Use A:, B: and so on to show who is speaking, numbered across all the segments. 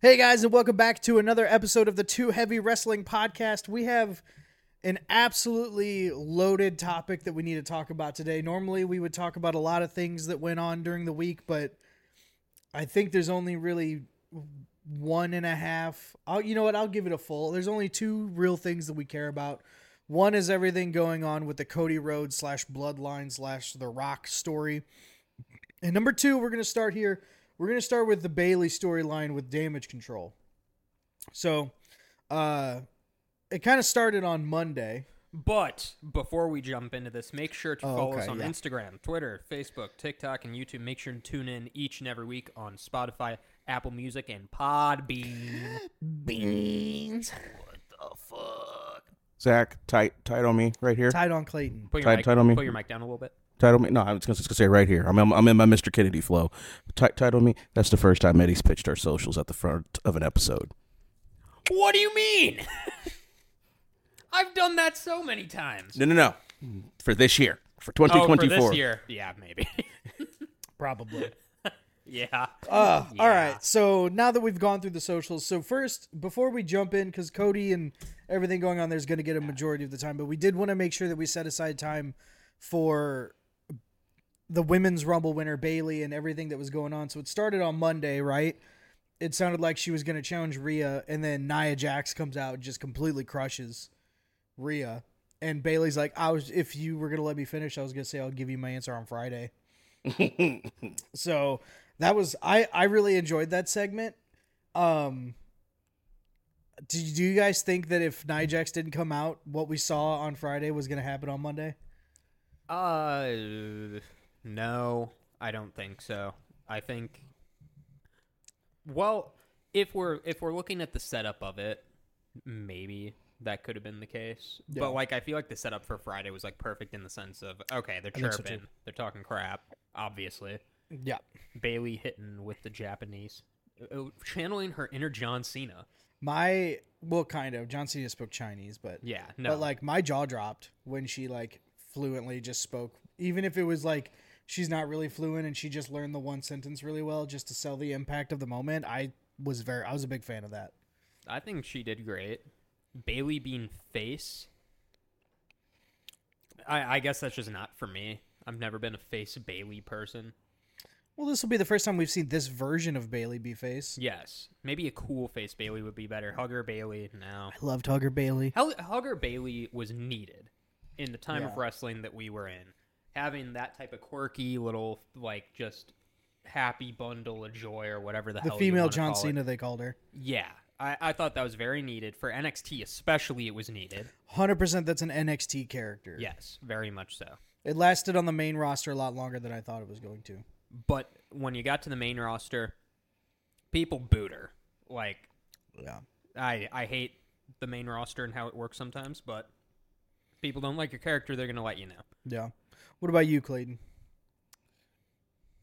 A: Hey guys, and welcome back to another episode of the Too Heavy Wrestling Podcast. We have an absolutely loaded topic that we need to talk about today. Normally, we would talk about a lot of things that went on during the week, but I think there's only really one and a half. I'll, you know what? I'll give it a full. There's only two real things that we care about. One is everything going on with the Cody Rhodes slash Bloodline slash The Rock story. And number two, we're going to start here. We're going to start with the Bayley storyline with damage control. So, uh, it kind of started on Monday.
B: But before we jump into this, make sure to
A: Oh,
B: follow us on
A: yeah.
B: Instagram, Twitter, Facebook, TikTok, and YouTube. Make sure to tune in each and every week on Spotify, Apple Music, and Podbean.
A: Beans.
B: What the fuck?
C: Zach, tight, tight on me right here.
A: Tight on Clayton.
B: Put your,
C: Tight-
B: mic,
C: tight on me.
B: put your mic down a little bit.
C: Tight on me. No, I was just gonna say right here. I'm, I'm in my Mr. Kennedy flow. Tight, tight on me. That's the first time Eddie's pitched our socials at the front of an episode.
B: What do you mean? I've done that so many times.
C: No, no, no. For this year, for
B: Oh, for
C: 2024.
B: this year. Yeah, maybe.
A: Probably.
B: yeah.
A: Uh,
B: Yeah.
A: All right. So now that we've gone through the socials, so first, before we jump in, because Cody and everything going on there is going to get a majority of the time, but we did want to make sure that we set aside time for the women's Rumble winner, Bayley, and everything that was going on. So it started on Monday, right? It sounded like she was going to challenge Rhea, and then Nia Jax comes out and just completely crushes Rhea. And Bayley's like, I was if you were gonna let me finish, I was gonna say I'll give you my answer on Friday. so that was I I really enjoyed that segment. Um do, do you guys think that if Nia Jax didn't come out, what we saw on Friday was gonna happen on Monday?
B: Uh, no, I don't think so. I think, well, if we're if we're looking at the setup of it, maybe that could have been the case.
A: Yeah.
B: But like, I feel like the setup for Friday was like perfect in the sense of okay, they're
A: think so,
B: chirping, they're talking crap, obviously.
A: Yeah.
B: Bayley hitting with the Japanese, uh, channeling her inner John Cena.
A: My well kind of. John Cena spoke Chinese, but
B: Yeah, no,
A: But like my jaw dropped when she like fluently just spoke, even if it was like she's not really fluent and she just learned the one sentence really well just to sell the impact of the moment. I was very, I was a big fan of that.
B: I think she did great. Bayley being face. I, I guess that's just not for me. I've never been a face Bayley person.
A: Well, this will be the first time we've seen this version of Bayley be face.
B: Yes, maybe a cool face Bayley would be better. Hugger Bayley, no.
A: I loved Hugger
B: Bayley. Hugger Bayley was needed in the time of wrestling that we were in. Having that type of quirky little, like, just happy bundle of joy or whatever the,
A: The
B: hell
A: female John. Cena, they called her.
B: Yeah, I, I thought that was very needed for NXT, especially. It was needed.
A: 100% that's an NXT character.
B: Yes, very much so.
A: It lasted on the main roster a lot longer than I thought it was going to.
B: But when you got to the main roster, people booed her. Like
A: Yeah.
B: I I hate the main roster and how it works sometimes, but people don't like your character, they're gonna let you know.
A: Yeah. What about you, Clayton?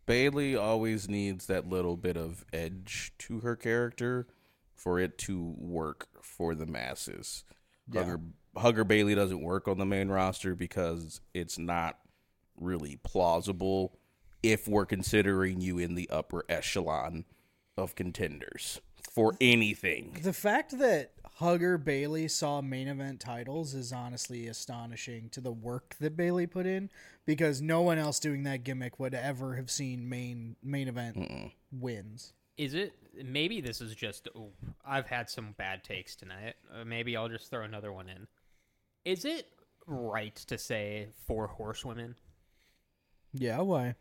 C: Bayley always needs that little bit of edge to her character for it to work for the masses.
A: Yeah.
C: Hugger, Hugger Bayley doesn't work on the main roster because it's not really plausible if we're considering you in the upper echelon of contenders for anything.
A: The fact that Hugger Bayley saw main event titles is honestly astonishing to the work that Bayley put in because no one else doing that gimmick would ever have seen main main event wins.
B: Is it maybe this is just oh, I've had some bad takes tonight. Uh, maybe I'll just throw another one in. Is it right to say four horsewomen?
A: Yeah, why?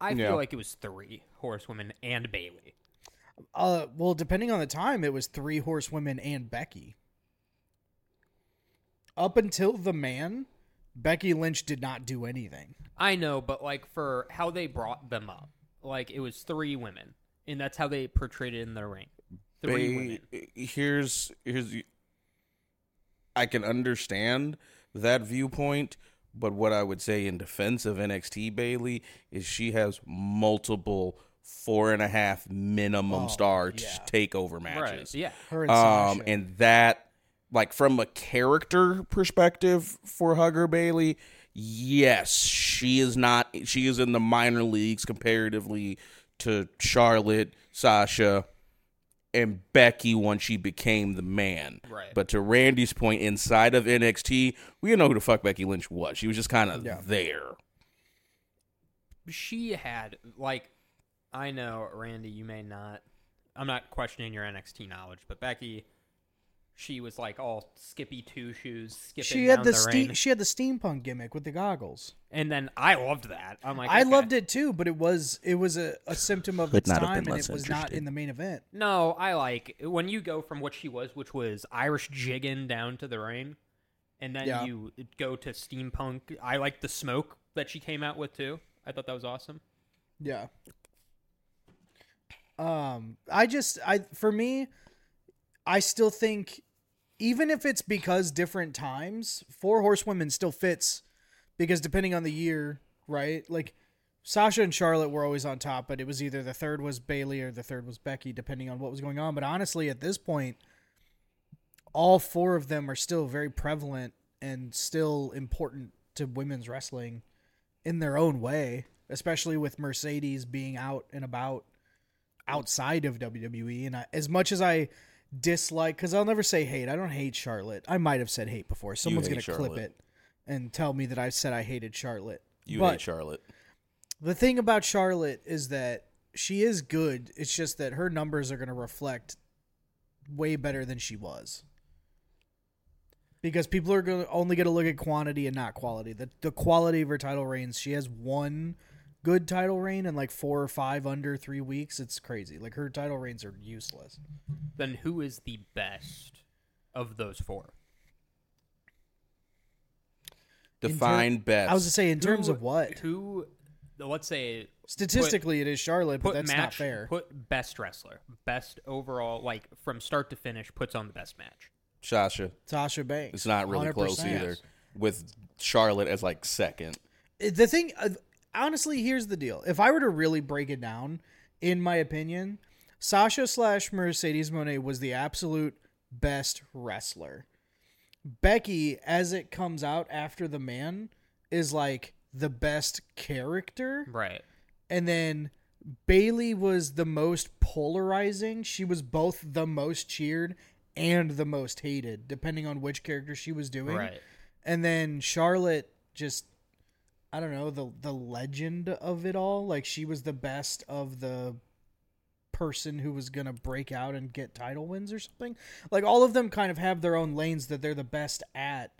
B: I
C: Yeah.
B: feel like it was three horsewomen and Bayley.
A: Uh, well, depending on the time, it was three horsewomen and Becky. Up until the man, Becky Lynch did not do anything.
B: I know, but like for how they brought them up, like it was three women, and that's how they portrayed it in the ring. Three women.
C: Here's here's I can understand that viewpoint, but what I would say in defense of NXT Bayley is she has multiple four and a half minimum
A: Oh,
C: star
A: yeah.
C: takeover matches.
B: Right? Yeah.
A: Her and
C: Um,
A: Sasha.
C: and that like from a character perspective for Hugger Bayley, yes, she is not she is in the minor leagues comparatively to Charlotte, Sasha, and Becky once she became the man.
B: Right.
C: But to Randy's point, inside of NXT, we didn't know who the fuck Becky Lynch was. She was just kind of
A: Yeah.
C: there.
B: she had like I know Randy, you may not. I'm not questioning your NXT knowledge, but Becky, she was like all skippy two shoes, skipping
A: She
B: down
A: had the,
B: the
A: ste-
B: ring,
A: she had the steampunk gimmick with the goggles.
B: and then I loved that. I'm like,
A: I
B: okay.
A: loved it too, but it was it was a, a symptom of
C: Could
A: its
C: not have
A: time,
C: been
A: and
C: less
A: it was not
C: interesting.
A: in the main event.
B: No, I like when you go from what she was, which was Irish jigging down to the ring, and then
A: Yeah.
B: you go to steampunk. I like the smoke that she came out with too. I thought that was awesome.
A: Yeah. Um, I just I for me, I still think even if it's because different times, four horsewomen still fits because depending on the year, right? Like Sasha and Charlotte were always on top, but it was either the third was Bayley or the third was Becky, depending on what was going on. But honestly, at this point, all four of them are still very prevalent and still important to women's wrestling in their own way, especially with Mercedes being out and about outside of WWE. And I, as much as I dislike, because I'll never say hate, I don't hate Charlotte. I might have said hate before. Someone's going to clip it and tell me that I said I hated Charlotte.
C: You
A: But-
C: hate Charlotte.
A: The thing about Charlotte is that she is good. It's just that her numbers are going to reflect way better than she was. Because people are going to only going to look at quantity and not quality. The the quality of her title reigns, she has one good title reign and like four or five under 3 weeks. It's crazy. Like her title reigns are useless.
B: Then who is the best of those four?
A: In ter-
C: Define best.
A: I was to say in terms
B: Who-
A: of what?
B: Who? Let's say
A: Statistically it is Charlotte, but
B: put
A: that's
B: match.
A: not fair.
B: Put best wrestler, best overall, like from start to finish, puts on the best match.
C: Sasha.
A: Sasha Banks.
C: It's not really close
A: 100%.
C: either. With Charlotte as like second.
A: the thing uh, honestly here's the deal. If i were to really break it down in my opinion sasha slash mercedes moné was the absolute best wrestler. Becky as it comes out after the man is like the best character.
B: Right.
A: and then bayley was the most polarizing. She was both the most cheered and the most hated depending on which character she was doing.
B: Right.
A: and then Charlotte just I don't know the the legend of it all. Like she was the best of the person who was going to break out and get title wins or something. Like all of them kind of have their own lanes that they're the best at.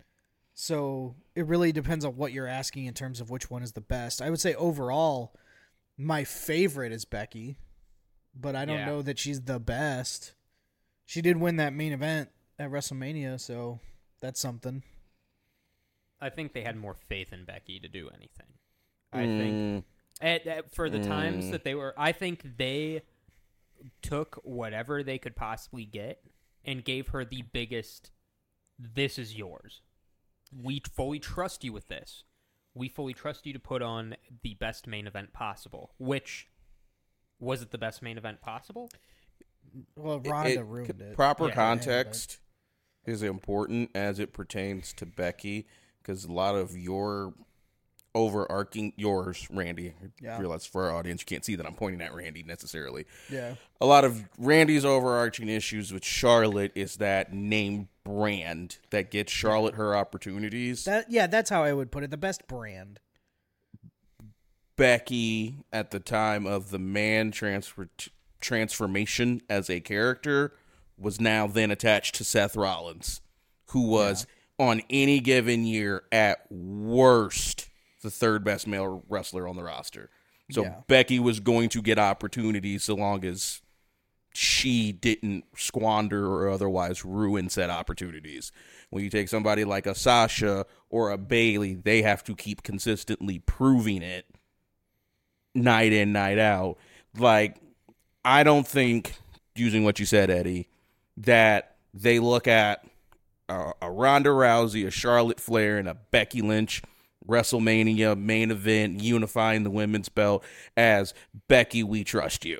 A: So it really depends on what you're asking in terms of which one is the best. I would say overall my favorite is Becky but I don't
B: Yeah.
A: know that she's the best. She did win that main event at WrestleMania so that's something
B: I think they had more faith in Becky to do anything. I think
C: Mm,
B: at, at- for the times
C: Mm.
B: that they were, I think they took whatever they could possibly get and gave her the biggest. This is yours. We fully trust you with this. We fully trust you to put on the best main event possible. Which was it the best main event possible?
A: Well,
C: it-
A: Ronda
C: it-
A: ruined
C: c-
A: it.
C: Proper
B: Yeah,
C: context is important as it pertains to Becky because a lot of your overarching yours, Randy.
A: Yeah.
C: I realize for our audience, you can't see that I'm pointing at Randy necessarily.
A: Yeah.
C: A lot of Randy's overarching issues with Charlotte is that name brand that gets Charlotte her opportunities.
A: That yeah, that's how I would put it. The best brand.
C: Becky at the time of the man transfer transformation as a character was now then attached to Seth Rollins, who was on any given year at worst the third best male wrestler on the roster. So
A: Yeah.
C: Becky was going to get opportunities so long as she didn't squander or otherwise ruin said opportunities. When you take somebody like a Sasha or a Bayley, they have to keep consistently proving it night in, night out. Like, I don't think, using what you said, Eddie, that they look at a, a Ronda Rousey, a Charlotte Flair, and a Becky Lynch WrestleMania main event unifying the women's belt as Becky, we trust you.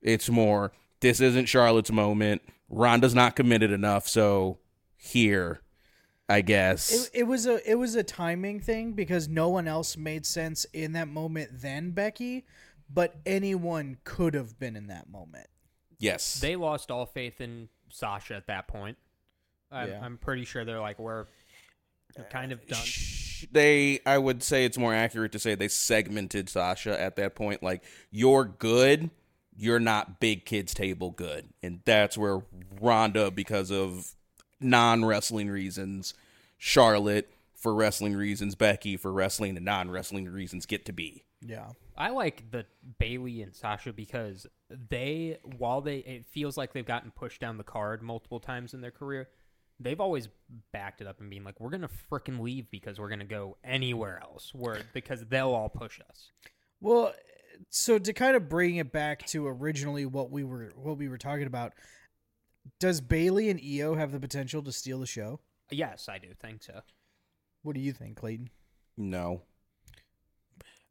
C: It's more, this isn't Charlotte's moment. Ronda's not committed enough, so here, I guess.
A: It, it was a it was a timing thing because no one else made sense in that moment than Becky, but anyone could have been in that moment.
C: Yes.
B: They lost all faith in Sasha at that point. I'm,
A: Yeah.
B: I'm pretty sure they're like we're kind of done.
C: They, I would say it's more accurate to say they segmented Sasha at that point. Like, you're good, you're not big kids table good. And that's where Ronda, because of non wrestling reasons, Charlotte for wrestling reasons, Becky for wrestling and non wrestling reasons get to be.
A: Yeah.
B: I like the Bayley and Sasha because they, while they, it feels like they've gotten pushed down the card multiple times in their career. They've always backed it up and being like, "We're gonna freaking leave because we're gonna go anywhere else." Where because they'll all push us.
A: Well, so to kind of bring it back to originally what we were what we were talking about, does Bayley and Io have the potential to steal the show?
B: Yes, I do think so.
A: What do you think, Clayton?
C: No.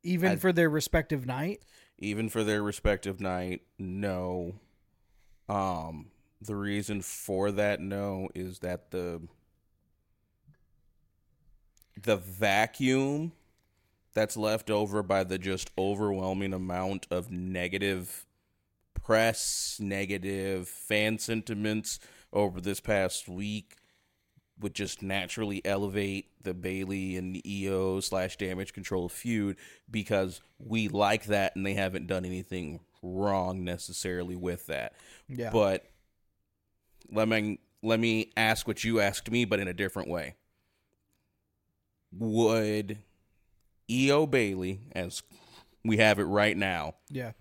A: Even
C: I-
A: for their respective night?
C: even for their respective night no um the reason for that no is that the the vacuum that's left over by the just overwhelming amount of negative press negative fan sentiments over this past week would just naturally elevate the Bayley and Io slash damage control feud because we like that and they haven't done anything wrong necessarily with that.
A: Yeah.
C: But let me let me ask what you asked me, but in a different way. Would Io Bayley, as we have it right now,
A: yeah.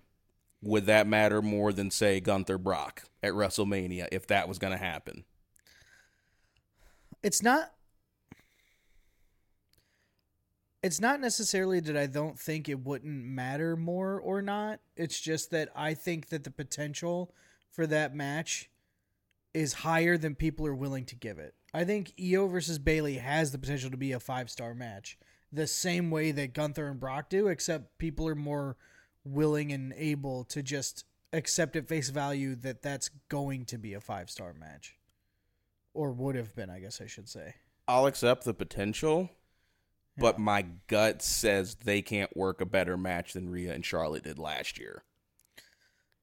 C: would that matter more than say Gunther Brock at WrestleMania if that was going to happen?
A: It's not it's not necessarily that I don't think it wouldn't matter more or not. It's just that I think that the potential for that match is higher than people are willing to give it. I think Io versus Bayley has the potential to be a five star match, the same way that Gunther and Brock do, except people are more willing and able to just accept at face value that that's going to be a five star match, or would have been, I guess I should say.
C: I'll accept the potential, but
A: Yeah.
C: my gut says they can't work a better match than Rhea and Charlotte did last year.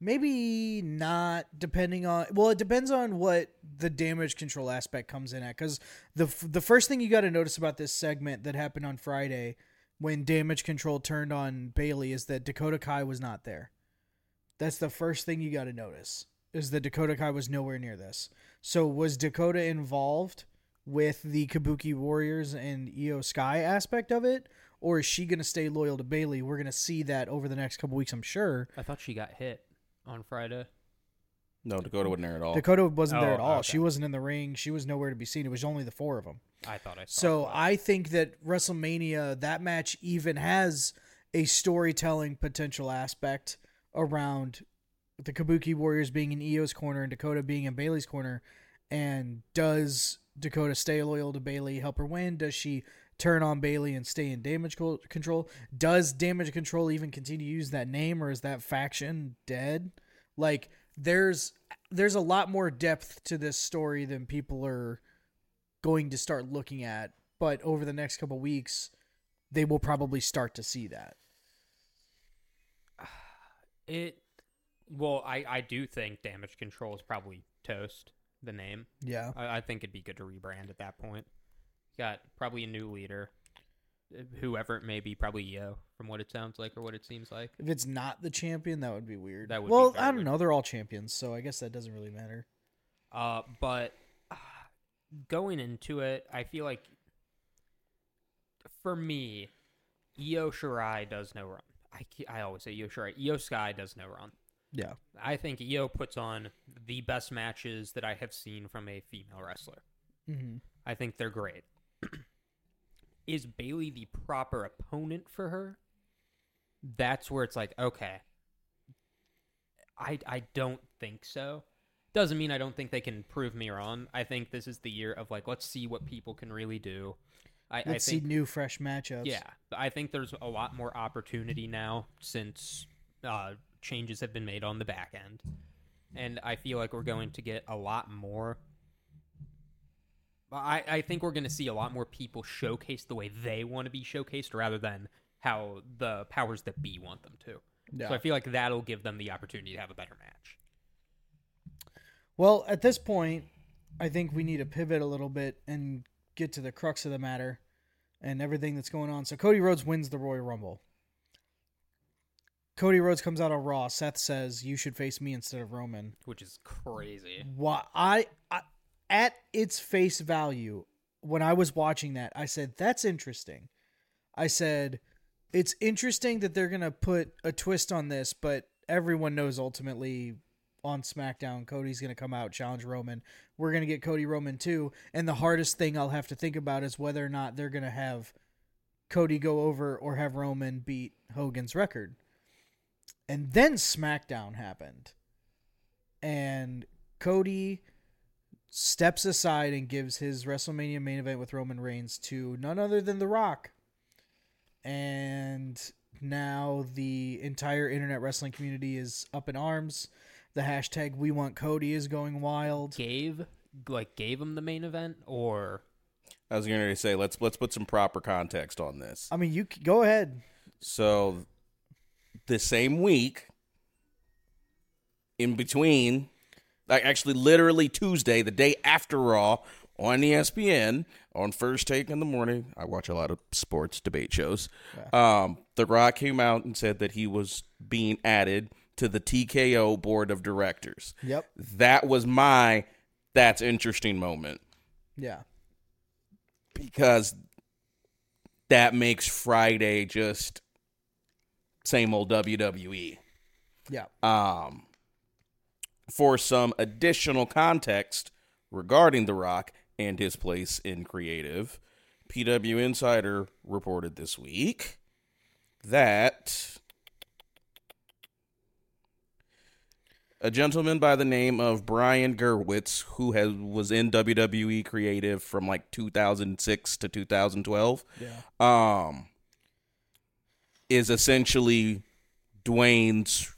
A: Maybe not, depending on. Well, it depends on what the damage control aspect comes in at. Because the the first thing you got to notice about this segment that happened on Friday, when damage control turned on Bayley, is that Dakota Kai was not there. That's the first thing you got to notice is that Dakota Kai was nowhere near this. So was Dakota involved with the Kabuki Warriors and Io Sky aspect of it, or is she going to stay loyal to Bayley? We're going to see that over the next couple weeks, I'm sure.
B: I thought she got hit on Friday.
C: No, Dakota wasn't there at all.
A: Dakota wasn't there oh, at
B: Oh,
A: all.
B: okay.
A: She wasn't in the ring. She was nowhere to be seen. It was only the four of them.
B: I thought I saw.
A: So
B: that.
A: I think that WrestleMania, that match even has a storytelling potential aspect around the Kabuki Warriors being in Io's corner and Dakota being in Bayley's corner. And does Dakota stay loyal to Bayley, help her win? Does she turn on Bayley and stay in damage control? Does damage control even continue to use that name or is that faction dead? Like there's there's a lot more depth to this story than people are going to start looking at, but over the next couple weeks, they will probably start to see that.
B: it. Well, I I do think damage control is probably toast. The name.
A: Yeah.
B: I, I think it'd be good to rebrand at that point. Got probably a new leader, whoever it may be, probably Io, from what it sounds like or what it seems like.
A: If it's not the champion, that would be weird.
B: That would
A: well,
B: very
A: I don't
B: weird.
A: know. They're all champions, so I guess that doesn't really matter.
B: Uh, but uh, going into it, I feel like for me, Io Shirai does no wrong. I, I always say Io Shirai. Io Sky does no wrong.
A: Yeah.
B: I think Io puts on the best matches that I have seen from a female wrestler.
A: Mm-hmm.
B: I think they're great. Is Bayley the proper opponent for her? That's where it's like, okay. I I don't think so. Doesn't mean I don't think they can prove me wrong. I think this is the year of like, let's see what people can really do. I, I
A: Let's
B: think
A: see new, fresh matchups.
B: yeah, I think there's a lot more opportunity now since uh, changes have been made on the back end, and I feel like we're going to get a lot more. I, I think we're going to see a lot more people showcase the way they want to be showcased rather than how the powers that be want them to.
A: Yeah.
B: So I feel like that'll give them the opportunity to have a better match.
A: Well, at this point, I think we need to pivot a little bit and get to the crux of the matter and everything that's going on. So Cody Rhodes wins the Royal Rumble. Cody Rhodes comes out on Raw. Seth says, "You should face me instead of Roman."
B: which is crazy.
A: Why I, I at its face value, when I was watching that, I said, "That's interesting." I said, "It's interesting that they're gonna put a twist on this, but everyone knows ultimately on SmackDown, Cody's gonna come out challenge Roman. We're gonna get Cody Roman too, and the hardest thing I'll have to think about is whether or not they're gonna have Cody go over or have Roman beat Hogan's record." And then SmackDown happened and Cody steps aside and gives his WrestleMania main event with Roman Reigns to none other than The Rock. And now the entire internet wrestling community is up in arms. The hashtag We Want Cody is going wild.
B: Gave like gave him the main event, or
C: I was going to say let's let's put some proper context on this.
A: I mean, you go ahead.
C: So, the same week, in between, like actually literally Tuesday, the day after Raw on ESPN on First Take in the morning. I watch a lot of sports debate shows. Um, the Rock came out and said that he was being added to the TKO board of directors.
A: Yep.
C: That was my that's interesting moment
A: Yeah.
C: because that makes Friday just same old. WWE.
A: Yeah.
C: Um, for some additional context regarding The Rock and his place in creative, PW Insider reported this week that a gentleman by the name of Brian Gewirtz, who has was in WWE creative from like 2006 to 2012,
A: Yeah.
C: um, is essentially Dwayne's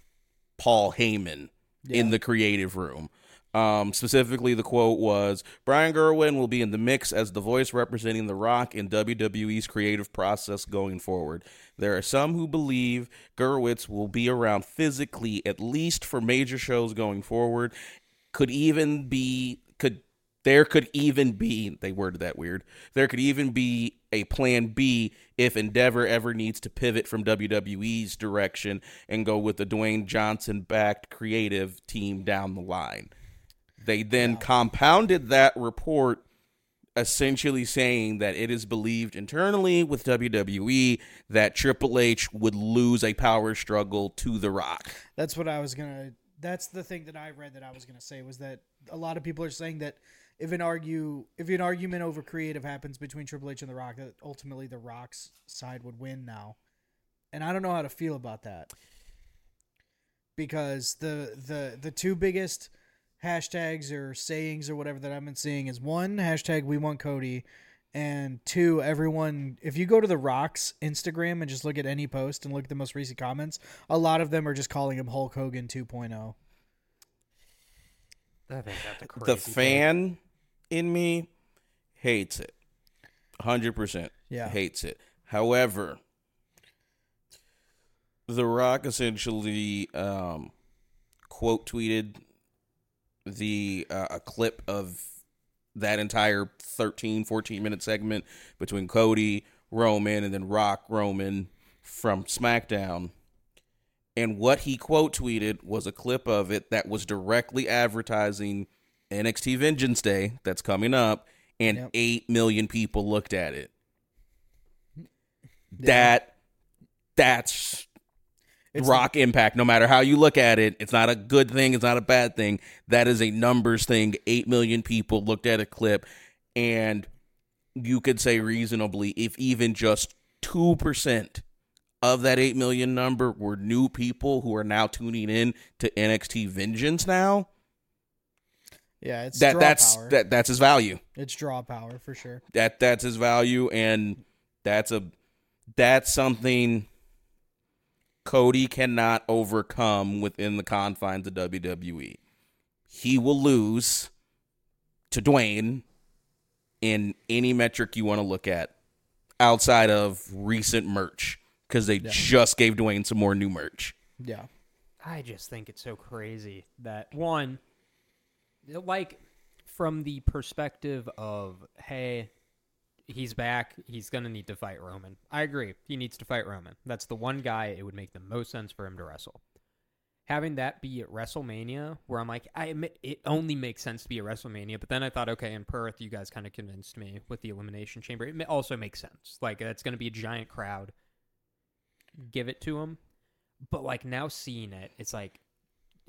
C: Paul Heyman in the creative room. Um, specifically, the quote was Brian Gewirtz will be in the mix as the voice representing The Rock in WWE's creative process going forward. There are some who believe Gewirtz will be around physically, at least for major shows going forward. Could even be could there could even be they worded that weird. There could even be a plan B if Endeavor ever needs to pivot from WWE's direction and go with the Dwayne Johnson backed creative team down the line. They then compounded that report essentially saying that it is believed internally with WWE that Triple H would lose a power struggle to The Rock.
A: That's what I was gonna. That's the thing that I read that I was gonna say was that a lot of people are saying that if an argue if an argument over creative happens between Triple H and The Rock, that ultimately The Rock's side would win now, and I don't know how to feel about that because the the the two biggest hashtags or sayings or whatever that I've been seeing is one hashtag We Want Cody. And two, everyone, if you go to The Rock's Instagram and just look at any post and look at the most recent comments, a lot of them are just calling him Hulk Hogan oh. 2.0.
B: I think that's a crazy
C: The fan in me hates it. 100%
A: Yeah.
C: hates it. However, The Rock essentially um, quote tweeted the uh, a clip of that entire 13 14 minute segment between Cody, Roman and then Rock Roman from SmackDown. And what he quote tweeted was a clip of it that was directly advertising NXT Vengeance Day that's coming up, and
A: Yep.
C: 8 million people looked at it. That that's
A: It's-
C: rock impact no matter how you look at it it's not a good thing it's not a bad thing that is a numbers thing 8 million people looked at a clip and you could say reasonably if even just 2% of that 8 million number were new people who are now tuning in to NXT Vengeance now
A: Yeah, it's
C: that
A: draw
C: that's
A: power.
C: that that's his value
A: it's draw power for sure.
C: that that's his value and that's a that's something Cody cannot overcome within the confines of WWE. He will lose to Dwayne in any metric you want to look at outside of recent merch because they just gave Dwayne some more new merch.
A: Yeah.
B: I just think it's so crazy that one, like from the perspective of hey he's back he's gonna need to fight roman. I agree he needs to fight roman. That's the one guy it would make the most sense for him to wrestle. Having that be at wrestlemania where i'm like i admit it only makes sense to be at wrestlemania but then i thought okay in perth you guys kind of convinced me with the elimination chamber. It also makes sense. Like that's gonna be a giant crowd. Give it to him. But like now seeing it it's like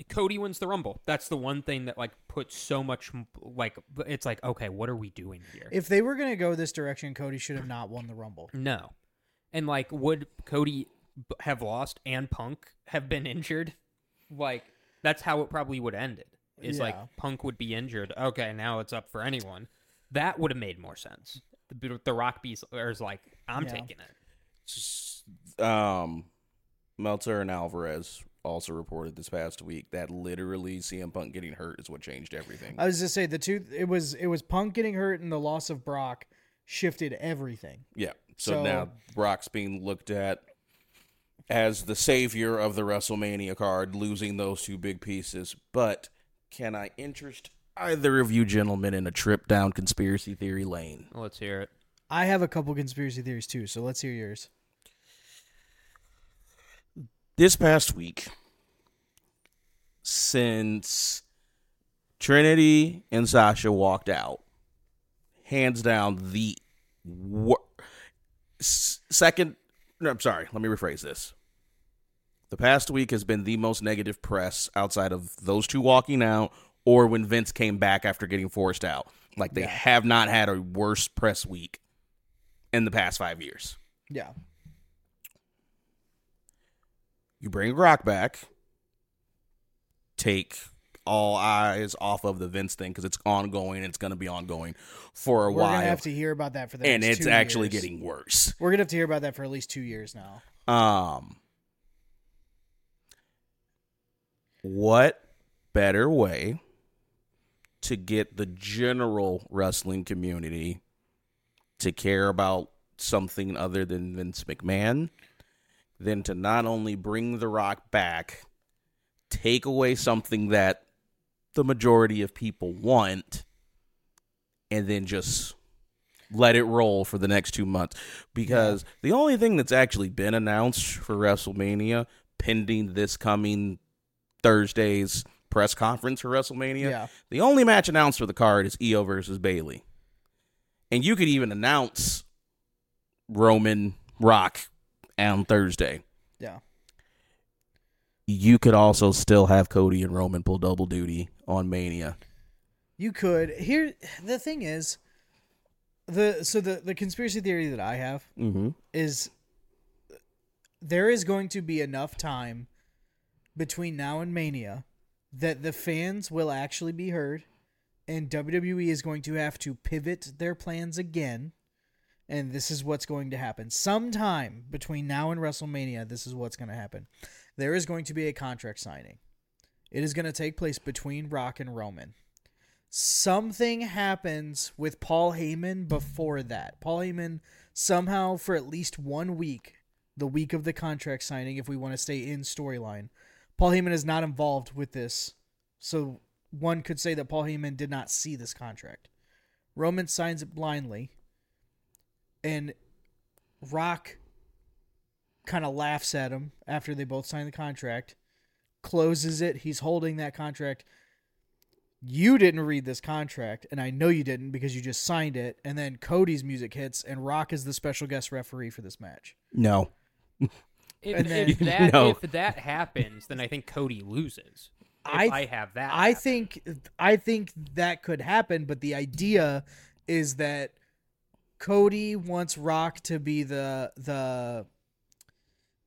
B: Cody wins the Rumble. That's the one thing that like puts so much like it's like okay, what are we doing here?
A: If they were gonna go this direction, Cody should have not won the Rumble.
B: no, and like would Cody have lost and Punk have been injured? Like that's how it probably would have ended. Is like Punk would be injured. Okay, now it's up for anyone. That would have made more sense. The, the Rock Beast is like I'm
A: Yeah.
B: taking it.
C: S- Um, Meltzer and Alvarez also reported this past week that literally CM Punk getting hurt is what changed everything.
A: I was just say the two. It was it was Punk getting hurt and the loss of Brock shifted everything.
C: yeah. So,
A: So-
C: now Brock's being looked at as the savior of the WrestleMania card, losing those two big pieces. But can I interest either of you gentlemen in a trip down conspiracy theory lane?
B: Let's hear it.
A: I have a couple conspiracy theories too, so let's hear yours.
C: This past week since Trinity and Sasha walked out, hands down the wor- second. No, I'm sorry. Let me rephrase this. The past week has been the most negative press outside of those two walking out or when Vince came back after getting forced out. Like they
A: Yeah.
C: have not had a worse press week in the past five years.
A: Yeah,
C: you bring Rock back, take all eyes off of the Vince thing because it's ongoing. It's going to be ongoing for a
A: we're
C: while,
A: gonna have to hear about that for the
C: and it's actually
A: years.
C: getting worse.
A: We're gonna have to hear about that for at least two years now.
C: Um, what better way to get the general wrestling community to care about something other than Vince McMahon than to not only bring The Rock back, take away something that the majority of people want, and then just let it roll for the next two months. Because the only thing that's actually been announced for WrestleMania, pending this coming Thursday's press conference for WrestleMania,
A: Yeah.
C: the only match announced for the card is Io versus Bayley. And you could even announce Roman Rock on Thursday.
A: Yeah,
C: You could also still have Cody and Roman pull double duty on Mania.
A: you could. Here, the thing is, the so the the conspiracy theory that I have
C: Mm-hmm.
A: is there is going to be enough time between now and Mania that the fans will actually be heard, and WWE is going to have to pivot their plans again. And this is what's going to happen. Sometime between now and WrestleMania, this is what's going to happen. There is going to be a contract signing. It is going to take place between Rock and Roman. Something happens with Paul Heyman before that. Paul Heyman somehow for at least one week, the week of the contract signing, if we want to stay in storyline, Paul Heyman is not involved with this. So one could say that Paul Heyman did not see this contract. Roman signs it blindly, and Rock kind of laughs at him after they both sign the contract, closes it. He's holding that contract. You didn't read this contract, and I know you didn't because you just signed it. And then Cody's music hits, and Rock is the special guest referee for this match.
C: No.
B: If,
A: And then-
B: if that
C: No.
B: if that happens, then I think Cody loses. If
A: I-
B: I, have that.
A: I
B: happen.
A: think I think that could happen, but the idea is that Cody wants Rock to be the the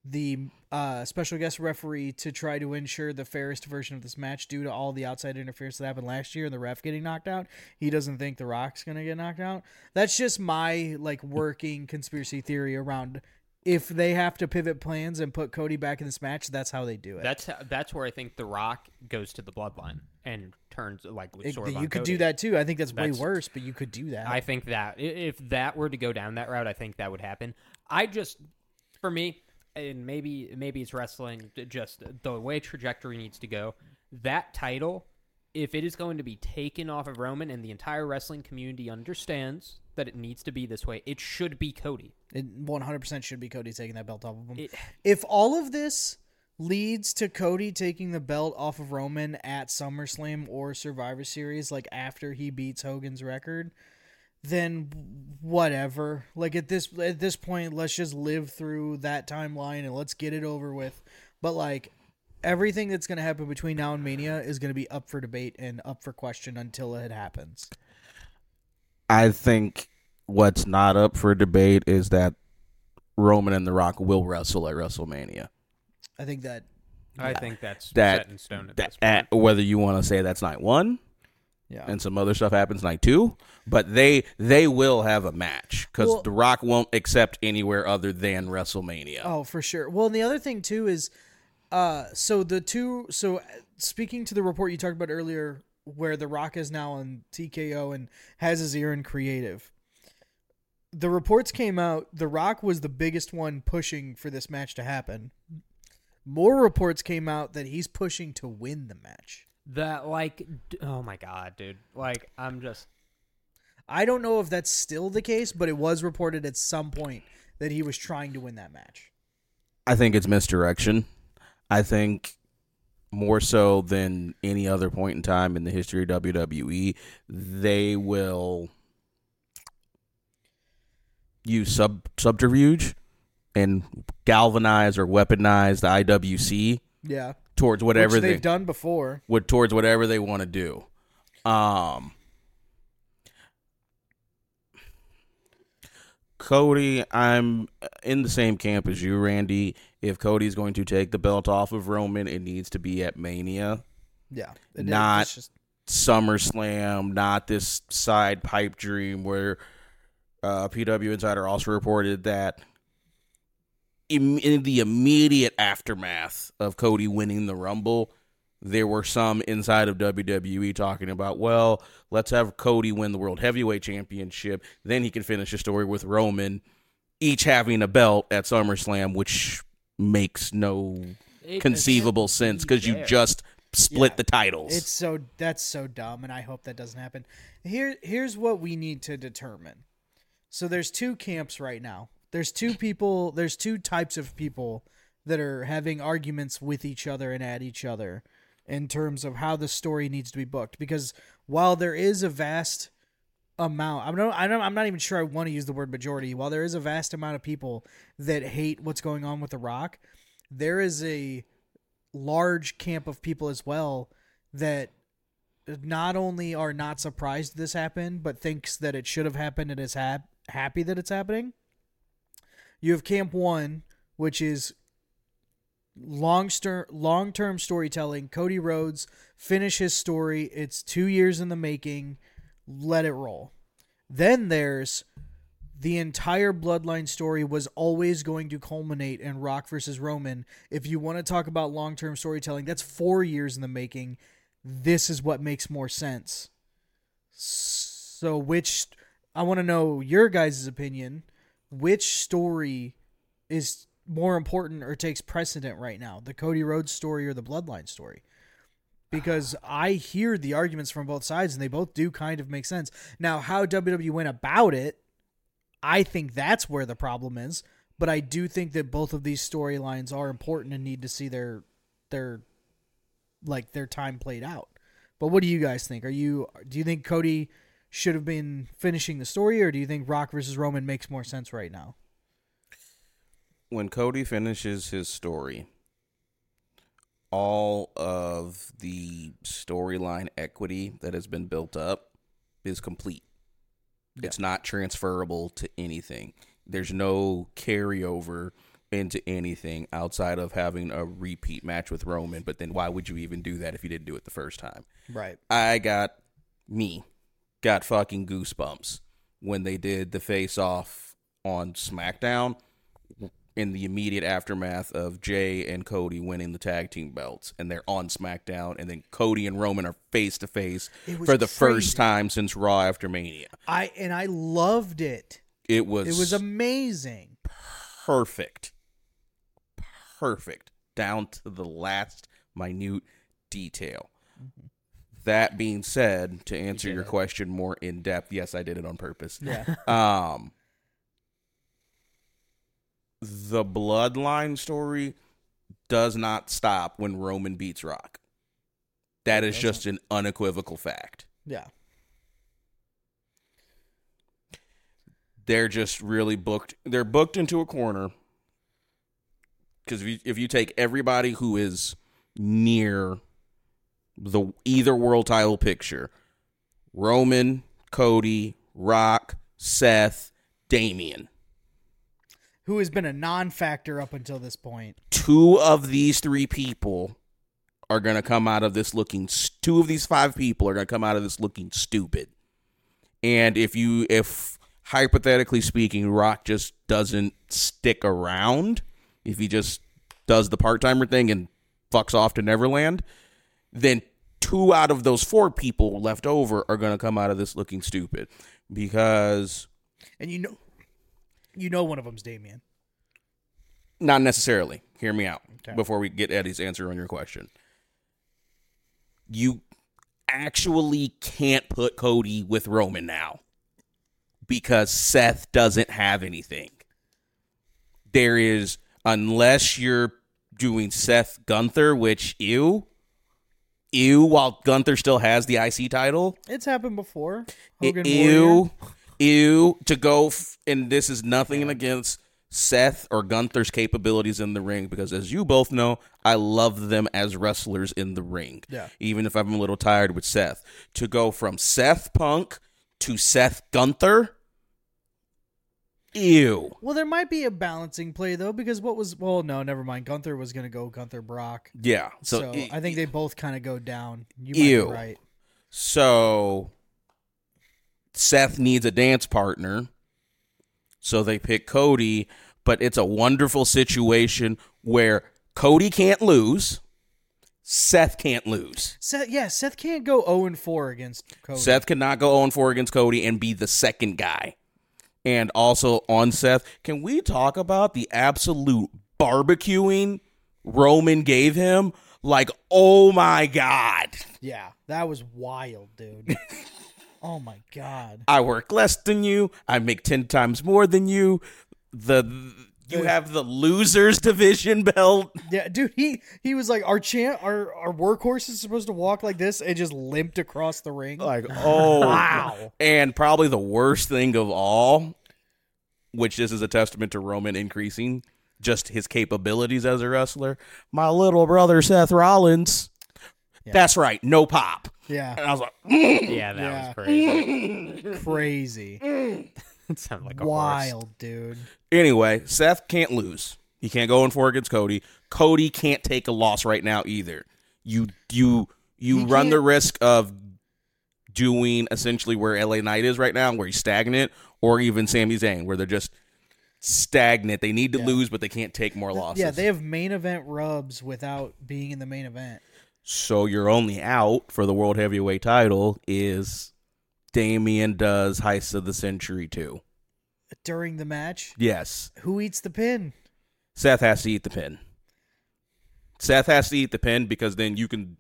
A: the uh, special guest referee to try to ensure the fairest version of this match due to all the outside interference that happened last year and the ref getting knocked out. He doesn't think the Rock's gonna get knocked out. That's just my like working conspiracy theory around if they have to pivot plans and put Cody back in this match, that's how they do it.
B: that's how- that's where I think The Rock goes to the Bloodline and turns like
A: It- you could
B: Cody.
A: do that too. I think that's,
B: That's-
A: way worse, but you could do that.
B: I think that if that were to go down that route, I think that would happen. I just, for me, and maybe maybe it's wrestling, just the way trajectory needs to go. That title if it is going to be taken off of Roman and the entire wrestling community understands that it needs to be this way, it should be Cody.
A: It 100% should be Cody taking that belt off of him.
B: It,
A: if all of this leads to Cody taking the belt off of Roman at SummerSlam or Survivor Series, like after he beats Hogan's record, then whatever. Like at this at this point, let's just live through that timeline and let's get it over with. But like everything that's going to happen between now and Mania is going to be up for debate and up for question until it happens.
C: I think what's not up for debate is that Roman and The Rock will wrestle at WrestleMania.
A: I think that
B: I think that's
C: That-
B: set in stone at
C: That,
B: this point.
C: at, whether you want to say that's night one
A: yeah.
C: and some other stuff happens night two, but they they will have a match because
A: Well-
C: The Rock won't accept anywhere other than WrestleMania.
A: Oh, for sure. Well, and the other thing too is, uh, so the two. So uh, speaking to the report you talked about earlier, where The Rock is now on TKO and has his ear in creative. The reports came out. The Rock was the biggest one pushing for this match to happen. More reports came out that he's pushing to win the match.
B: That like, d- oh my god, dude! Like, I'm just
A: I don't know if that's still the case, but it was reported at some point that he was trying to win that match.
C: I think it's misdirection. I think more so than any other point in time in the history of WWE, they will use sub subterfuge and galvanize or weaponize the IWC
A: Yeah,
C: towards whatever
A: which
C: they
A: they've done before.
C: would towards whatever they want to do. Um Cody, I'm in the same camp as you, Randy. If Cody's going to take the belt off of Roman, it needs to be at Mania,
A: Yeah, It-
C: Not-
A: just
C: SummerSlam, not this side pipe dream where uh, PW Insider also reported that im- in the immediate aftermath of Cody winning the Rumble, there were some inside of WWE talking about, well, let's have Cody win the World Heavyweight Championship, then he can finish the story with Roman, each having a belt at SummerSlam, which makes no
B: it-
C: conceivable sense because you just split
A: Yeah.
C: the titles.
A: It's so that's so dumb, and I hope that doesn't happen. Here, here's what we need to determine. So there's two camps right now. There's two people. There's two types of people that are having arguments with each other and at each other in terms of how the story needs to be booked. Because while there is a vast amount, I'm not, I'm not even sure I want to use the word majority. While there is a vast amount of people that hate what's going on with The Rock, there is a large camp of people as well that not only are not surprised this happened, but thinks that it should have happened and is hap- happy that it's happening. You have camp one, which is long long term storytelling. Cody Rhodes finish his story. It's two years in the making. Let it roll. Then there's the entire bloodline story was always going to culminate in Rock versus Roman. If you want to talk about long term storytelling, that's four years in the making. This is what makes more sense. So, which I want to know your guys' opinion. Which story is more important or takes precedent right now? The Cody Rhodes story or the bloodline story? Because I hear the arguments from both sides and they both do kind of make sense. Now, how WWE went about it I think that's where the problem is. But I do think that both of these storylines are important and need to see their their like their time played out. But what do you guys think? Are you do you think Cody should have been finishing the story or do you think Rock versus Roman makes more sense right now?
C: when Cody finishes his story, all of the storyline equity that has been built up is complete. It's not transferable to anything. There's no carryover into anything outside of having a repeat match with Roman. But then why would you even do that if you didn't do it the first time?
A: Right.
C: I got me got fucking goosebumps when they did the face off on SmackDown in the immediate aftermath of Jay and Cody winning the tag team belts and they're on SmackDown and then Cody and Roman are face to face for the
A: crazy.
C: first time since Raw after Mania.
A: I and I loved it.
C: It was
A: It was amazing.
C: perfect. Perfect down to the last minute detail. That being said, to answer
B: did
C: your
B: it.
C: question more in depth, yes, I did it on purpose.
A: Yeah.
C: Um, the bloodline story does not stop when Roman beats Rock. That is just an unequivocal fact.
A: Yeah.
C: They're just really booked. They're booked into a corner because if you, if you take everybody who is near the either world title picture, Roman, Cody, Rock, Seth, Damian.
A: Who has been a non-factor up until this point?
C: two of these three people are going to come out of this looking two of these five people are going to come out of this looking stupid and if you if hypothetically speaking rock just doesn't stick around if he just does the part-timer thing and fucks off to neverland then two out of those four people left over are going to come out of this looking stupid because
A: And you know, you know, one of them's Damian.
C: Not necessarily. Hear me out
A: Okay.
C: before we get Eddie's answer on your question. You actually can't put Cody with Roman now because Seth doesn't have anything. There is, unless you're doing Seth Gunther, which ew, ew, while Gunther still has the IC title.
A: It's happened before. Hogan Warrior.
C: Ew, to go, f- and this is nothing against Seth or Gunther's capabilities in the ring because, as you both know, I love them as wrestlers in the ring.
A: Yeah.
C: Even if I'm a little tired with Seth. To go from Seth Punk to Seth Gunther, ew.
A: Well, there might be a balancing play though, because what was well, no, never mind. Gunther was gonna go Gunther Brock,
C: Yeah.
A: so,
C: So, e-
A: I think they both kind of go down. You might
C: Ew.
A: right.
C: So Seth needs a dance partner. So they pick Cody, but it's a wonderful situation where Cody can't lose, Seth can't lose.
A: Seth, yeah, Seth can't go zero and four against Cody.
C: Seth cannot go 0 and 4 against Cody and be the second guy. And also on Seth, can we talk about the absolute barbecuing Roman gave him? Like, oh my God.
A: Yeah, that was wild, dude. oh my god.
C: I work less than you. I make 10 times more than you. The you have the losers division belt.
A: Yeah, dude, he he was like our champ, our our workhorse is supposed to walk like this and just limped across the ring.
C: Like, oh
A: Wow.
C: And probably the worst thing of all, which this is a testament to Roman increasing just his capabilities as a wrestler. My little brother Seth Rollins. That's right, no pop. And
A: yeah,
C: I was like,
B: Yeah, that
A: Yeah.
B: was crazy.
A: crazy,
B: it sounded like a horse.
A: wild, dude.
C: anyway, Seth can't lose. He can't go in for against Cody. Cody can't take a loss right now either. You you you
A: He
C: run the
A: can't-
C: risk of doing essentially where LA Knight is right now, where he's stagnant, or even Sami Zayn, where they're just stagnant. They need to
A: Yeah.
C: lose, but they can't take more losses.
A: Yeah, they have main event rubs without being in the main event.
C: So your only out for the world heavyweight title is Damian does Heist of the Century 2.
A: During the match,
C: Yes.
A: who eats the pin?
C: Seth has to eat the pin. Seth has to eat the pin because then you can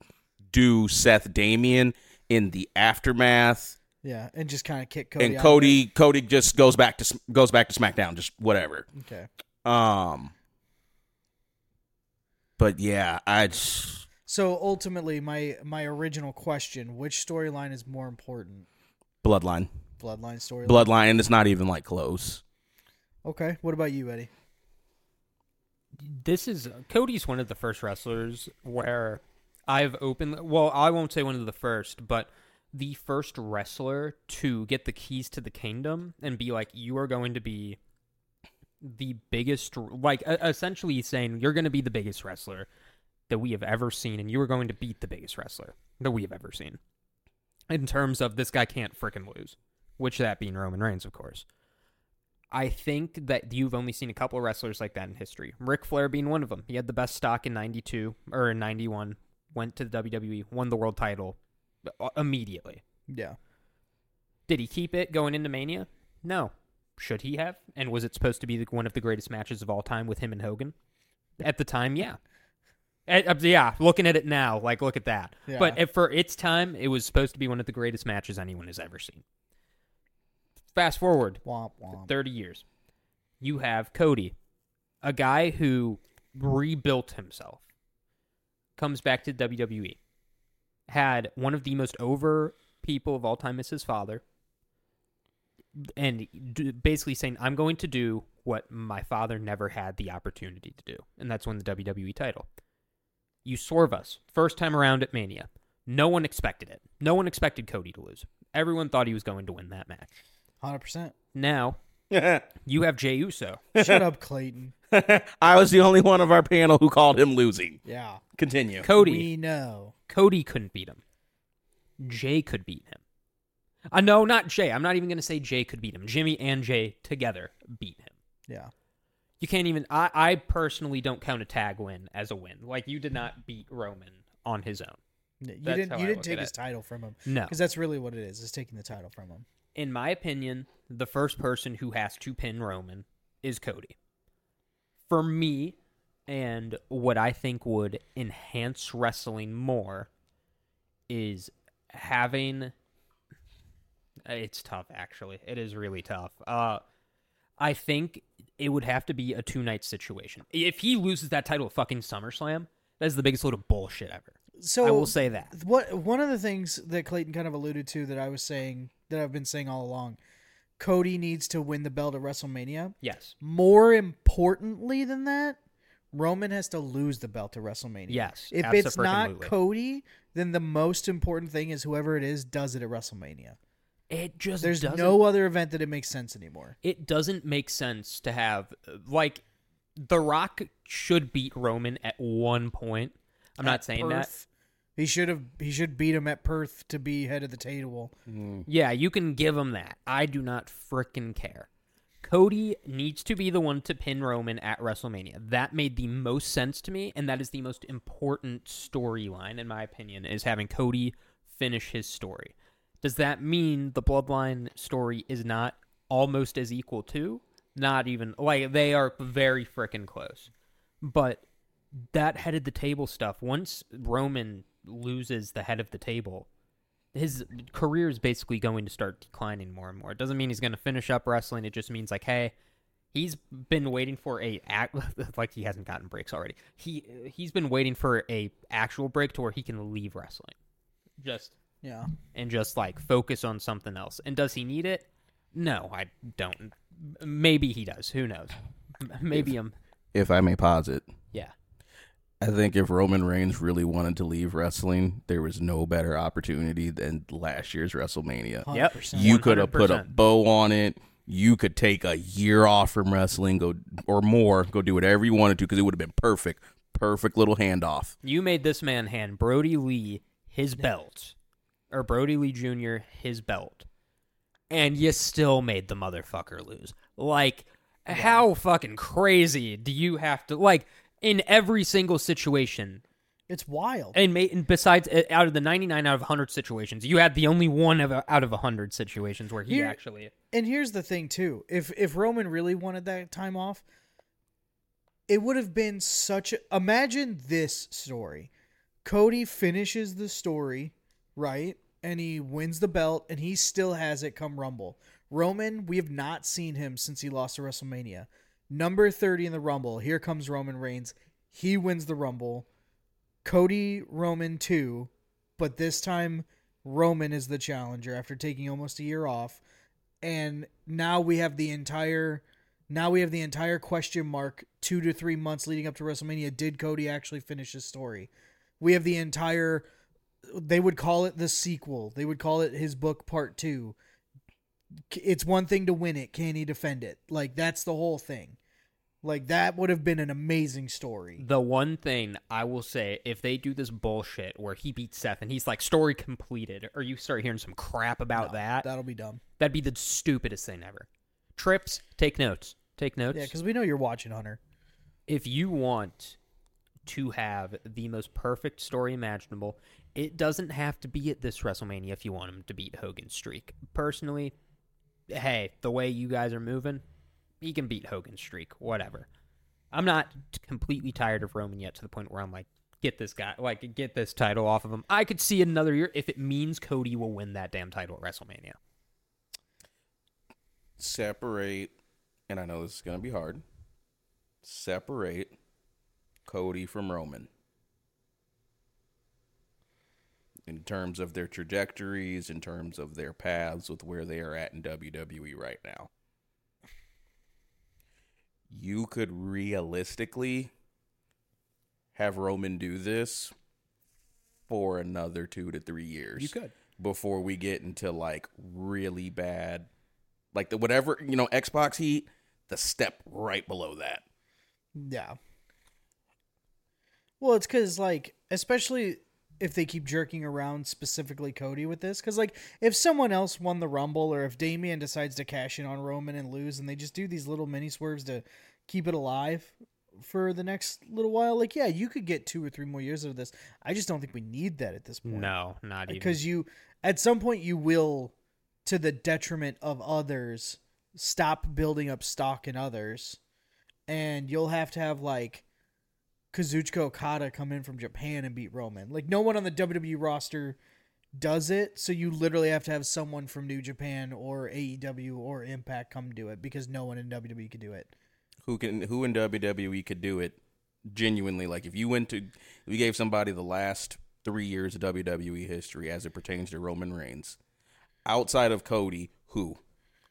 C: do Seth Damian in the aftermath,
A: Yeah, and just kind of kick Cody.
C: and
A: out
C: Cody Cody just goes back to goes back to SmackDown, just whatever.
A: Okay.
C: Um, but yeah, I just,
A: So ultimately, my my original question: Which storyline is more important?
C: Bloodline,
A: Bloodline storyline.
C: Bloodline, it's not even like close.
A: Okay. What about you, Eddie?
B: this is Cody's one of the first wrestlers where I've opened. Well, I won't say one of the first, but the first wrestler to get the keys to the kingdom and be like, "You are going to be the biggest." Like essentially saying, "You're going to be the biggest wrestler that we have ever seen, and you are going to beat the biggest wrestler that we have ever seen." In terms of this guy can't frickin' lose, which that being Roman Reigns, of course. I think that you've only seen a couple of wrestlers like that in history. Ric Flair being one of them. He had the best stock in 92 or in 91, went to the WWE, won the world title uh, immediately.
A: Yeah.
B: Did he keep it going into Mania? No. Should he have? And was it supposed to be the, one of the greatest matches of all time with him and Hogan? At the time, yeah. Eh, uh, yeah, looking at it now, like look at that.
A: Yeah.
B: But for its time, it was supposed to be one of the greatest matches anyone has ever seen. Fast forward
A: Womp womp.
B: 30 years. You have Cody, a guy who rebuilt himself, comes back to WWE, had one of the most over people of all time as his father, and d- basically saying, I'm going to do what my father never had the opportunity to do, and that's win the WWE title. You swerve us, first time around at Mania. No one expected it. No one expected Cody to lose. Everyone thought he was going to win that match.
A: Hundred percent.
B: Now, you have Jey Uso.
A: Shut up, Clayton.
C: I was the only one of our panel who called him losing.
A: Yeah.
C: Continue.
B: Cody.
A: We know.
B: Cody couldn't beat him. Jey could beat him. Uh, no, not Jey. I'm not even going to say Jey could beat him. Jimmy and Jey together beat him.
A: Yeah.
B: You can't even. I, I personally don't count a tag win as a win. Like you did not beat Roman on his own.
A: You
B: That's
A: didn't. You
B: I
A: didn't take his
B: it.
A: title from him.
B: No.
A: Because that's really what it is. Is taking the title from him.
B: In my opinion, the first person who has to pin Roman is Cody. For me, and what I think would enhance wrestling more is having it's tough actually. It is really tough. Uh I think it would have to be a two night situation. If he loses that title at fucking SummerSlam, that is the biggest load of bullshit ever.
A: So
B: I will say that.
A: what one of the things that Clayton kind of alluded to that I was saying that I've been saying all along, Cody needs to win the belt at WrestleMania.
B: Yes.
A: More importantly than that, Roman has to lose the belt to WrestleMania.
B: Yes,
A: If it's not. Cody, then the most important thing is whoever it is does it at WrestleMania.
B: It just
A: There's
B: doesn't
A: no other event that it makes sense anymore.
B: it doesn't make sense to have like The Rock should beat Roman at one point. I'm not
A: At
B: saying that.
A: He should have. He should beat him at Perth to be head of the table. Mm-hmm.
B: Yeah, you can give him that. I do not frickin' care. Cody needs to be the one to pin Roman at WrestleMania. That made the most sense to me, and that is the most important storyline, in my opinion, is having Cody finish his story. Does that mean the Bloodline story is not almost as equal to? Not even like they are very frickin' close. But that head of the table stuff, once Roman loses the head of the table, his career is basically going to start declining more and more. It doesn't mean he's going to finish up wrestling. It just means like, hey, he's been waiting for a act like he hasn't gotten breaks already. He he's been waiting for a actual break to where he can leave wrestling, just
A: Yeah.
B: and just like focus on something else. And does he need it? No, I don't. Maybe he does. Who knows? Maybe I'm.
C: If I may posit,
B: Yeah.
C: I think if Roman Reigns really wanted to leave wrestling, there was no better opportunity than last year's WrestleMania.
A: 100%.
C: You could have put a bow on it. You could take a year off from wrestling, go or more, go do whatever you wanted to because it would have been perfect. Perfect little handoff.
B: You made this man hand Brodie Lee his belt, or Brodie Lee Jr. his belt, and you still made the motherfucker lose. Like, how fucking crazy do you have to like in every single situation?
A: It's wild.
B: And, ma- and besides, uh, out of the ninety nine out of hundred situations, you had the only one of out of hundred situations where he
A: Here-
B: actually.
A: And here's the thing too: if if Roman really wanted that time off, it would have been such. a... Imagine this story: Cody finishes the story, right, and he wins the belt, and he still has it come Rumble. Roman, we have not seen him since he lost to WrestleMania. Number thirty in the Rumble. Here comes Roman Reigns. He wins the Rumble. Cody Roman two, but this time Roman is the challenger after taking almost a year off and now we have the entire now we have the entire question mark 2 to 3 months leading up to WrestleMania did Cody actually finish his story we have the entire they would call it the sequel. They would call it his book part 2 it's one thing to win it. Can he defend it? Like that's the whole thing. Like that would have been an amazing story.
B: The one thing I will say, if they do this bullshit where he beats Seth and he's like story completed, or you start hearing some crap about that,
A: that'll be dumb.
B: That'd be the stupidest thing ever. Trips, take notes. Take notes.
A: yeah cuz we know you're watching Hunter.
B: If you want to have the most perfect story imaginable, it doesn't have to be at this WrestleMania if you want him to beat Hogan's streak. Personally, hey, the way you guys are moving, he can beat Hogan's streak, whatever. I'm not completely tired of Roman yet to the point where I'm like, get this guy, like get this title off of him. I could see another year if it means Cody will win that damn title at WrestleMania.
C: Separate, and I know this is going to be hard. Separate Cody from Roman in terms of their trajectories, in terms of their paths with where they are at in WWE right now. You could realistically have Roman do this for another two to three years.
A: You could.
C: before we get into like really bad, like the whatever you know Xbox heat, the step right below that.
A: Yeah. Well, it's because like, especially if they keep jerking around specifically Cody with this, because like, if someone else won the Rumble or if Damian decides to cash in on Roman and lose, and they just do these little mini swerves to keep it alive for the next little while, like, yeah, you could get two or three more years of this. I just don't think we need that at this point.
B: No, not even.
A: because you at some point you will to the detriment of others stop building up stock in others and you'll have to have like Kazuchika Okada come in from Japan and beat Roman. Like no one on the WWE roster does it, so you literally have to have someone from New Japan or AEW or Impact come do it because no one in WWE could do it.
C: Who can who in WWE could do it genuinely? Like if you went to, if you gave somebody the last three years of WWE history as it pertains to Roman Reigns, outside of Cody, who,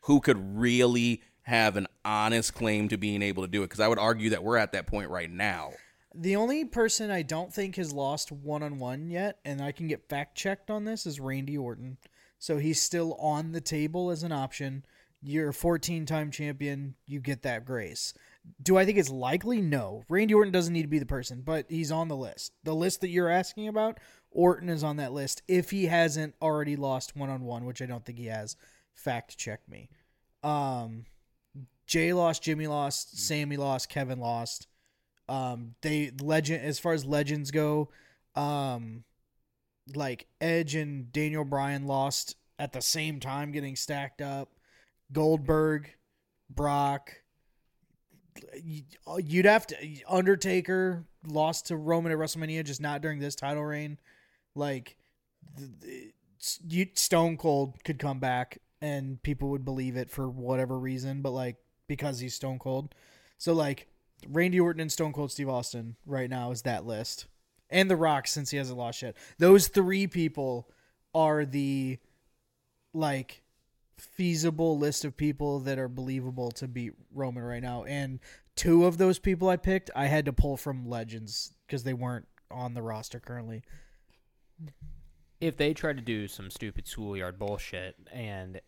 C: who could really have an honest claim to being able to do it? Because I would argue that we're at that point right now.
A: The only person I don't think has lost one on one yet, and I can get fact checked on this, is Randy Orton. So he's still on the table as an option. You're a 14 time champion, you get that grace. Do I think it's likely? No. Randy Orton doesn't need to be the person, but he's on the list. The list that you're asking about, Orton is on that list if he hasn't already lost one on one, which I don't think he has. Fact check me. Um, Jey lost, Jimmy lost, Sami lost, Kevin lost. Um, they legend as far as legends go, um, like Edge and Daniel Bryan lost at the same time, getting stacked up. Goldberg, Brock. You'd have to Undertaker lost to Roman at WrestleMania, just not during this title reign. Like, you, Stone Cold could come back and people would believe it for whatever reason, but like because he's Stone Cold. So like Randy Orton and Stone Cold Steve Austin right now is that list. And The Rock since he hasn't lost yet. Those three people are the like feasible list of people that are believable to beat Roman right now. And two of those people I picked, I had to pull from legends because they weren't on the roster currently.
B: if they try to do some stupid schoolyard bullshit and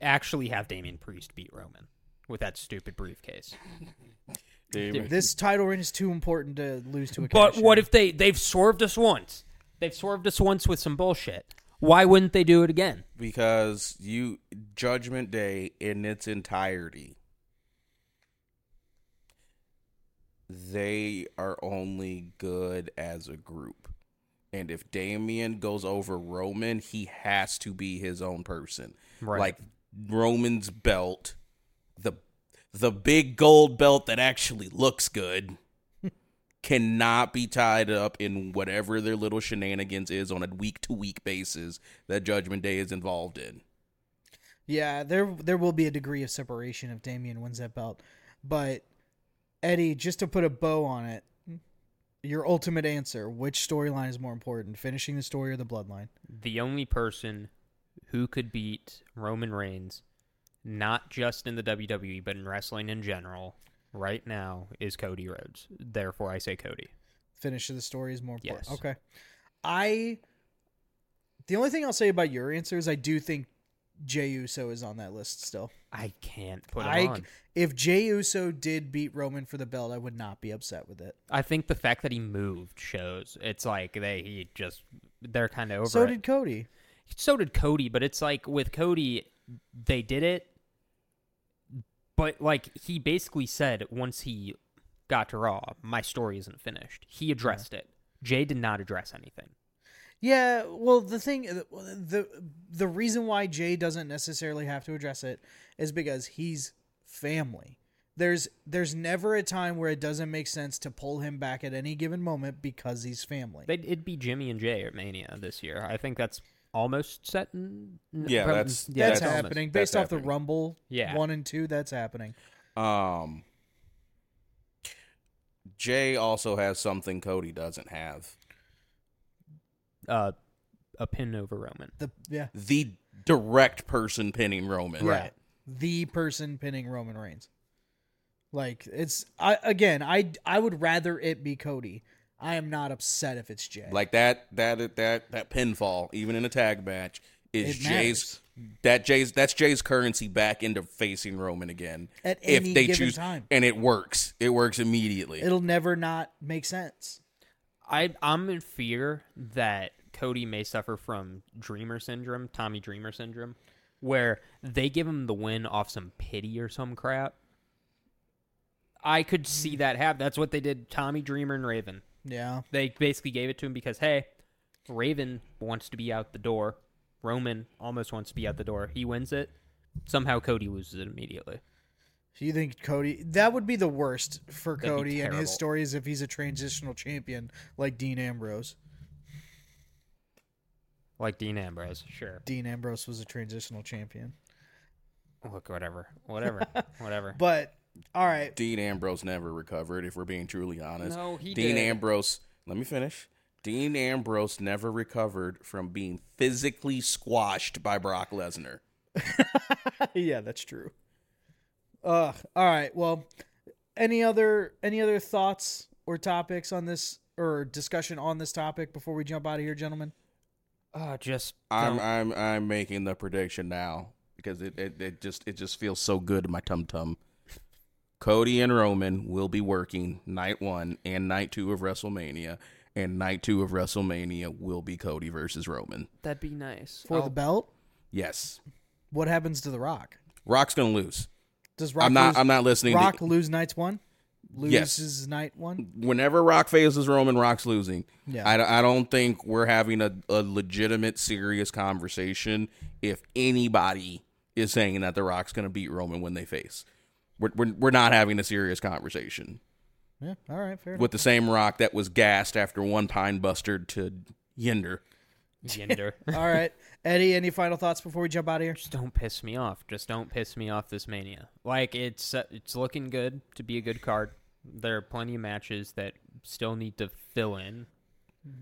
B: actually have Damian Priest beat Roman with that stupid briefcase.
C: Damon.
A: This title reign is too important to lose to a
B: But
A: cash
B: what
A: in.
B: if they they've swerved us once? They've swerved us once with some bullshit. Why wouldn't they do it again?
C: because you Judgment Day in its entirety, they are only good as a group. And if Damian goes over Roman, he has to be his own person.
B: Right.
C: Like Roman's belt, the the big gold belt that actually looks good cannot be tied up in whatever their little shenanigans is on a week to week basis that Judgment Day is involved in.
A: Yeah, there there will be a degree of separation if Damian wins that belt. But Eddie, just to put a bow on it, your ultimate answer, which storyline is more important, finishing the story or the bloodline?
B: The only person who could beat Roman Reigns, not just in the WWE but in wrestling in general, right now is Cody Rhodes. Therefore, I say Cody.
A: Finish of the story is more important.
B: Yes.
A: Okay. I the only thing I'll say about your answer is I do think Jey Uso is on that list still.
B: I can't put him
A: I
B: on.
A: if Jey Uso did beat Roman for the belt, I would not be upset with it.
B: I think the fact that he moved shows it's like they he just they're kind of over
A: so
B: it.
A: did Cody.
B: so did Cody, but it's like with Cody, they did it, but like he basically said once he got to Raw, my story isn't finished. He addressed it. Jey did not address anything.
A: Yeah, well, the thing, the the reason why Jey doesn't necessarily have to address it is because he's family. there's there's never a time where it doesn't make sense to pull him back at any given moment because he's family.
B: It'd be Jimmy and Jey at Mania this year. I think that's almost set. In,
C: Yeah,
B: prob-
C: that's-
A: that's,
B: it's almost-
A: happening
C: that's
A: based off the. Rumble
B: Yeah.
A: one and two. That's happening.
C: Um, Jey also has something Cody doesn't have.
B: Uh, a pin over Roman.
A: The yeah,
C: The direct person pinning Roman.
A: yeah, the person pinning Roman Reigns. Like it's I again I I would rather it be Cody. I am not upset if it's Jey.
C: Like that that that that pinfall, even in a tag match, is
A: It
C: Jey's that Jey's that's Jey's currency back into facing Roman again.
A: At
C: if
A: any
C: they
A: given
C: choose
A: time.
C: and it works. It works immediately.
A: It'll never not make sense.
B: I I'm in fear that Cody may suffer from Dreamer syndrome, Tommy Dreamer syndrome, where they give him the win off some pity or some crap. I could see mm. that happen. That's what they did. Tommy Dreamer and Raven.
A: Yeah.
B: They basically gave it to him because hey, Raven wants to be out the door. Roman almost wants to be out the door. He wins it. Somehow Cody loses it immediately.
A: So you think Cody that would be the worst for
B: That'd
A: Cody and his
B: story
A: stories if he's a transitional champion like Dean Ambrose.
B: Like Dean Ambrose, sure.
A: Dean Ambrose was a transitional champion.
B: Look, whatever, whatever, whatever.
A: But all right.
C: Dean Ambrose never recovered, if we're being truly honest.
B: No, he
C: Dean
B: did.
C: Ambrose, let me finish. Dean Ambrose never recovered from being physically squashed by Brock Lesnar.
A: yeah, that's true. Uh all right. Well, any other any other thoughts or topics on this or discussion on this topic before we jump out of here, gentlemen?
B: Uh, just
C: I'm
B: don't-
C: I'm I'm making the prediction now because it, it, it just it just feels so good in my tum tum. Cody and Roman will be working night one and night two of WrestleMania, and night two of WrestleMania will be Cody versus Roman.
B: that'd be nice
A: For
B: I'll-
A: the oh. belt?
C: Yes,
A: What happens to the Rock?
C: Rock's gonna lose.
A: Does Rock
C: I'm not.
A: lose,
C: I'm not listening. to-
A: Rock lose nights one?
C: Yes.
A: Loses night one?
C: whenever Rock faces Roman, Rock's losing.
A: Yeah.
C: I, I don't think we're having a, a legitimate, serious conversation if anybody is saying that The Rock's going to beat Roman when they face. We're, we're, we're not having a serious conversation
A: Yeah, all right, fair enough.
C: with the same Rock that was gassed after one pine bustard to Yinder.
B: Jinder.
A: All right. Eddie, any final thoughts before we jump out of here?
B: Just don't piss me off. Just don't piss me off this mania. Like it's uh, it's looking good to be a good card. There are plenty of matches that still need to fill in.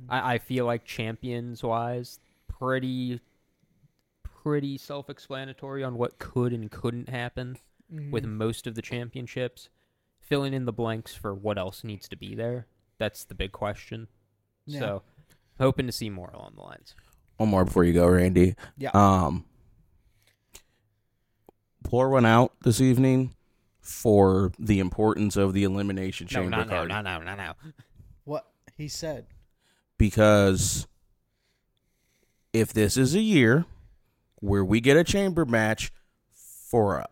B: I, I feel like champions wise, pretty pretty self explanatory on what could and couldn't happen with most of the championships. Filling in the blanks for what else needs to be there. That's the big question.
A: Yeah.
B: So hoping to see more along the lines.
C: One more before you go, Randy.
A: Yeah.
C: Um, pour one out this evening for the importance of the Elimination
B: No,
C: Chamber
B: not now,
C: card.
B: not now, not now.
A: What he said.
C: because if this is a year where we get a chamber match for a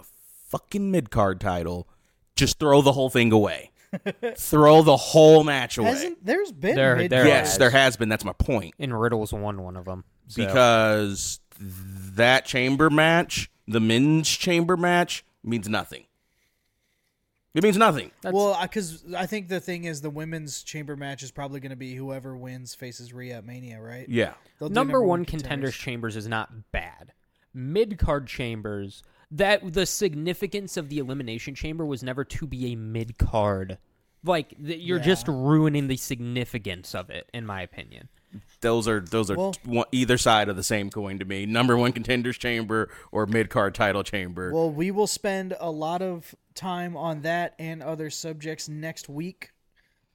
C: fucking mid card title, just throw the whole thing away. throw the whole match away.
A: Hasn't there's been
B: There-
A: mid-
B: there
C: yes,
B: has.
C: there has been. That's my point.
B: And Riddle's won one of them. So.
C: Because that chamber match, the men's chamber match, means nothing. It means nothing.
B: That's-
A: well, because I think the thing is the women's chamber match is probably going to be whoever wins faces Rhea at Mania, right?
C: Yeah.
A: They'll do
B: number, one contenders chambers is not bad. Mid card chambers that the significance of the elimination chamber was never to be a mid card. Like th- you're
A: Yeah.
B: just ruining the significance of it, in my opinion.
C: Those are those are
A: Well-
C: one, either side of the same coin to me. Number one contenders chamber or mid card title chamber.
A: Well, we will spend a lot of time on that and other subjects next week.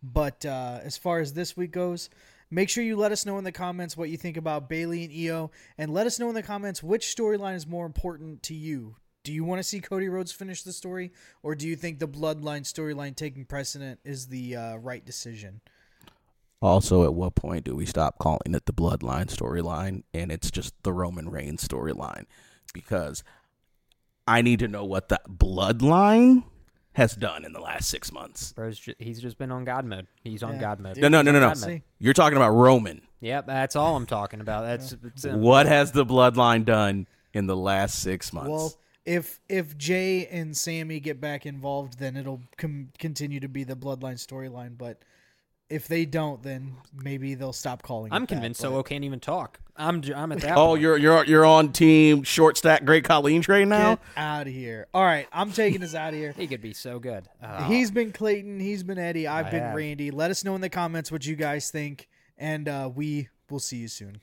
A: But uh, as far as this week goes, make sure you let us know in the comments what you think about Bayley and Io, and let us know in the comments which storyline is more important to you. Do you want to see Cody Rhodes finish the story, or do you think the Bloodline storyline taking precedent is the uh, right decision?
C: Also, at what point do we stop calling it the Bloodline storyline and it's just the Roman Reigns storyline? Because I need to know what the Bloodline has done in the last six months.
B: Bro's ju- he's just been on God mode. He's on
A: Yeah.
B: God mode.
C: No, no, no, no, no. You're talking about Roman.
B: Yep, that's all I'm talking about. That's it's, uh,
C: What has the Bloodline done in the last six months?
A: Well, if if Jey and Sami get back involved, then it'll com- continue to be the Bloodline storyline. But if they don't, then maybe they'll stop calling.
B: I'm
A: it that,
B: convinced
A: but-
B: Solo can't even talk. I'm j- I'm at that.
C: Oh,
B: point.
C: you're you're you're on team short stack great Colleen train now.
A: Get out of here! All right, I'm taking us out of here.
B: he could be so good. Oh.
A: He's been Clayton. He's been Eddie. I've
B: I
A: been
B: have.
A: Randy. Let us know in the comments what you guys think, and uh, we will see you soon.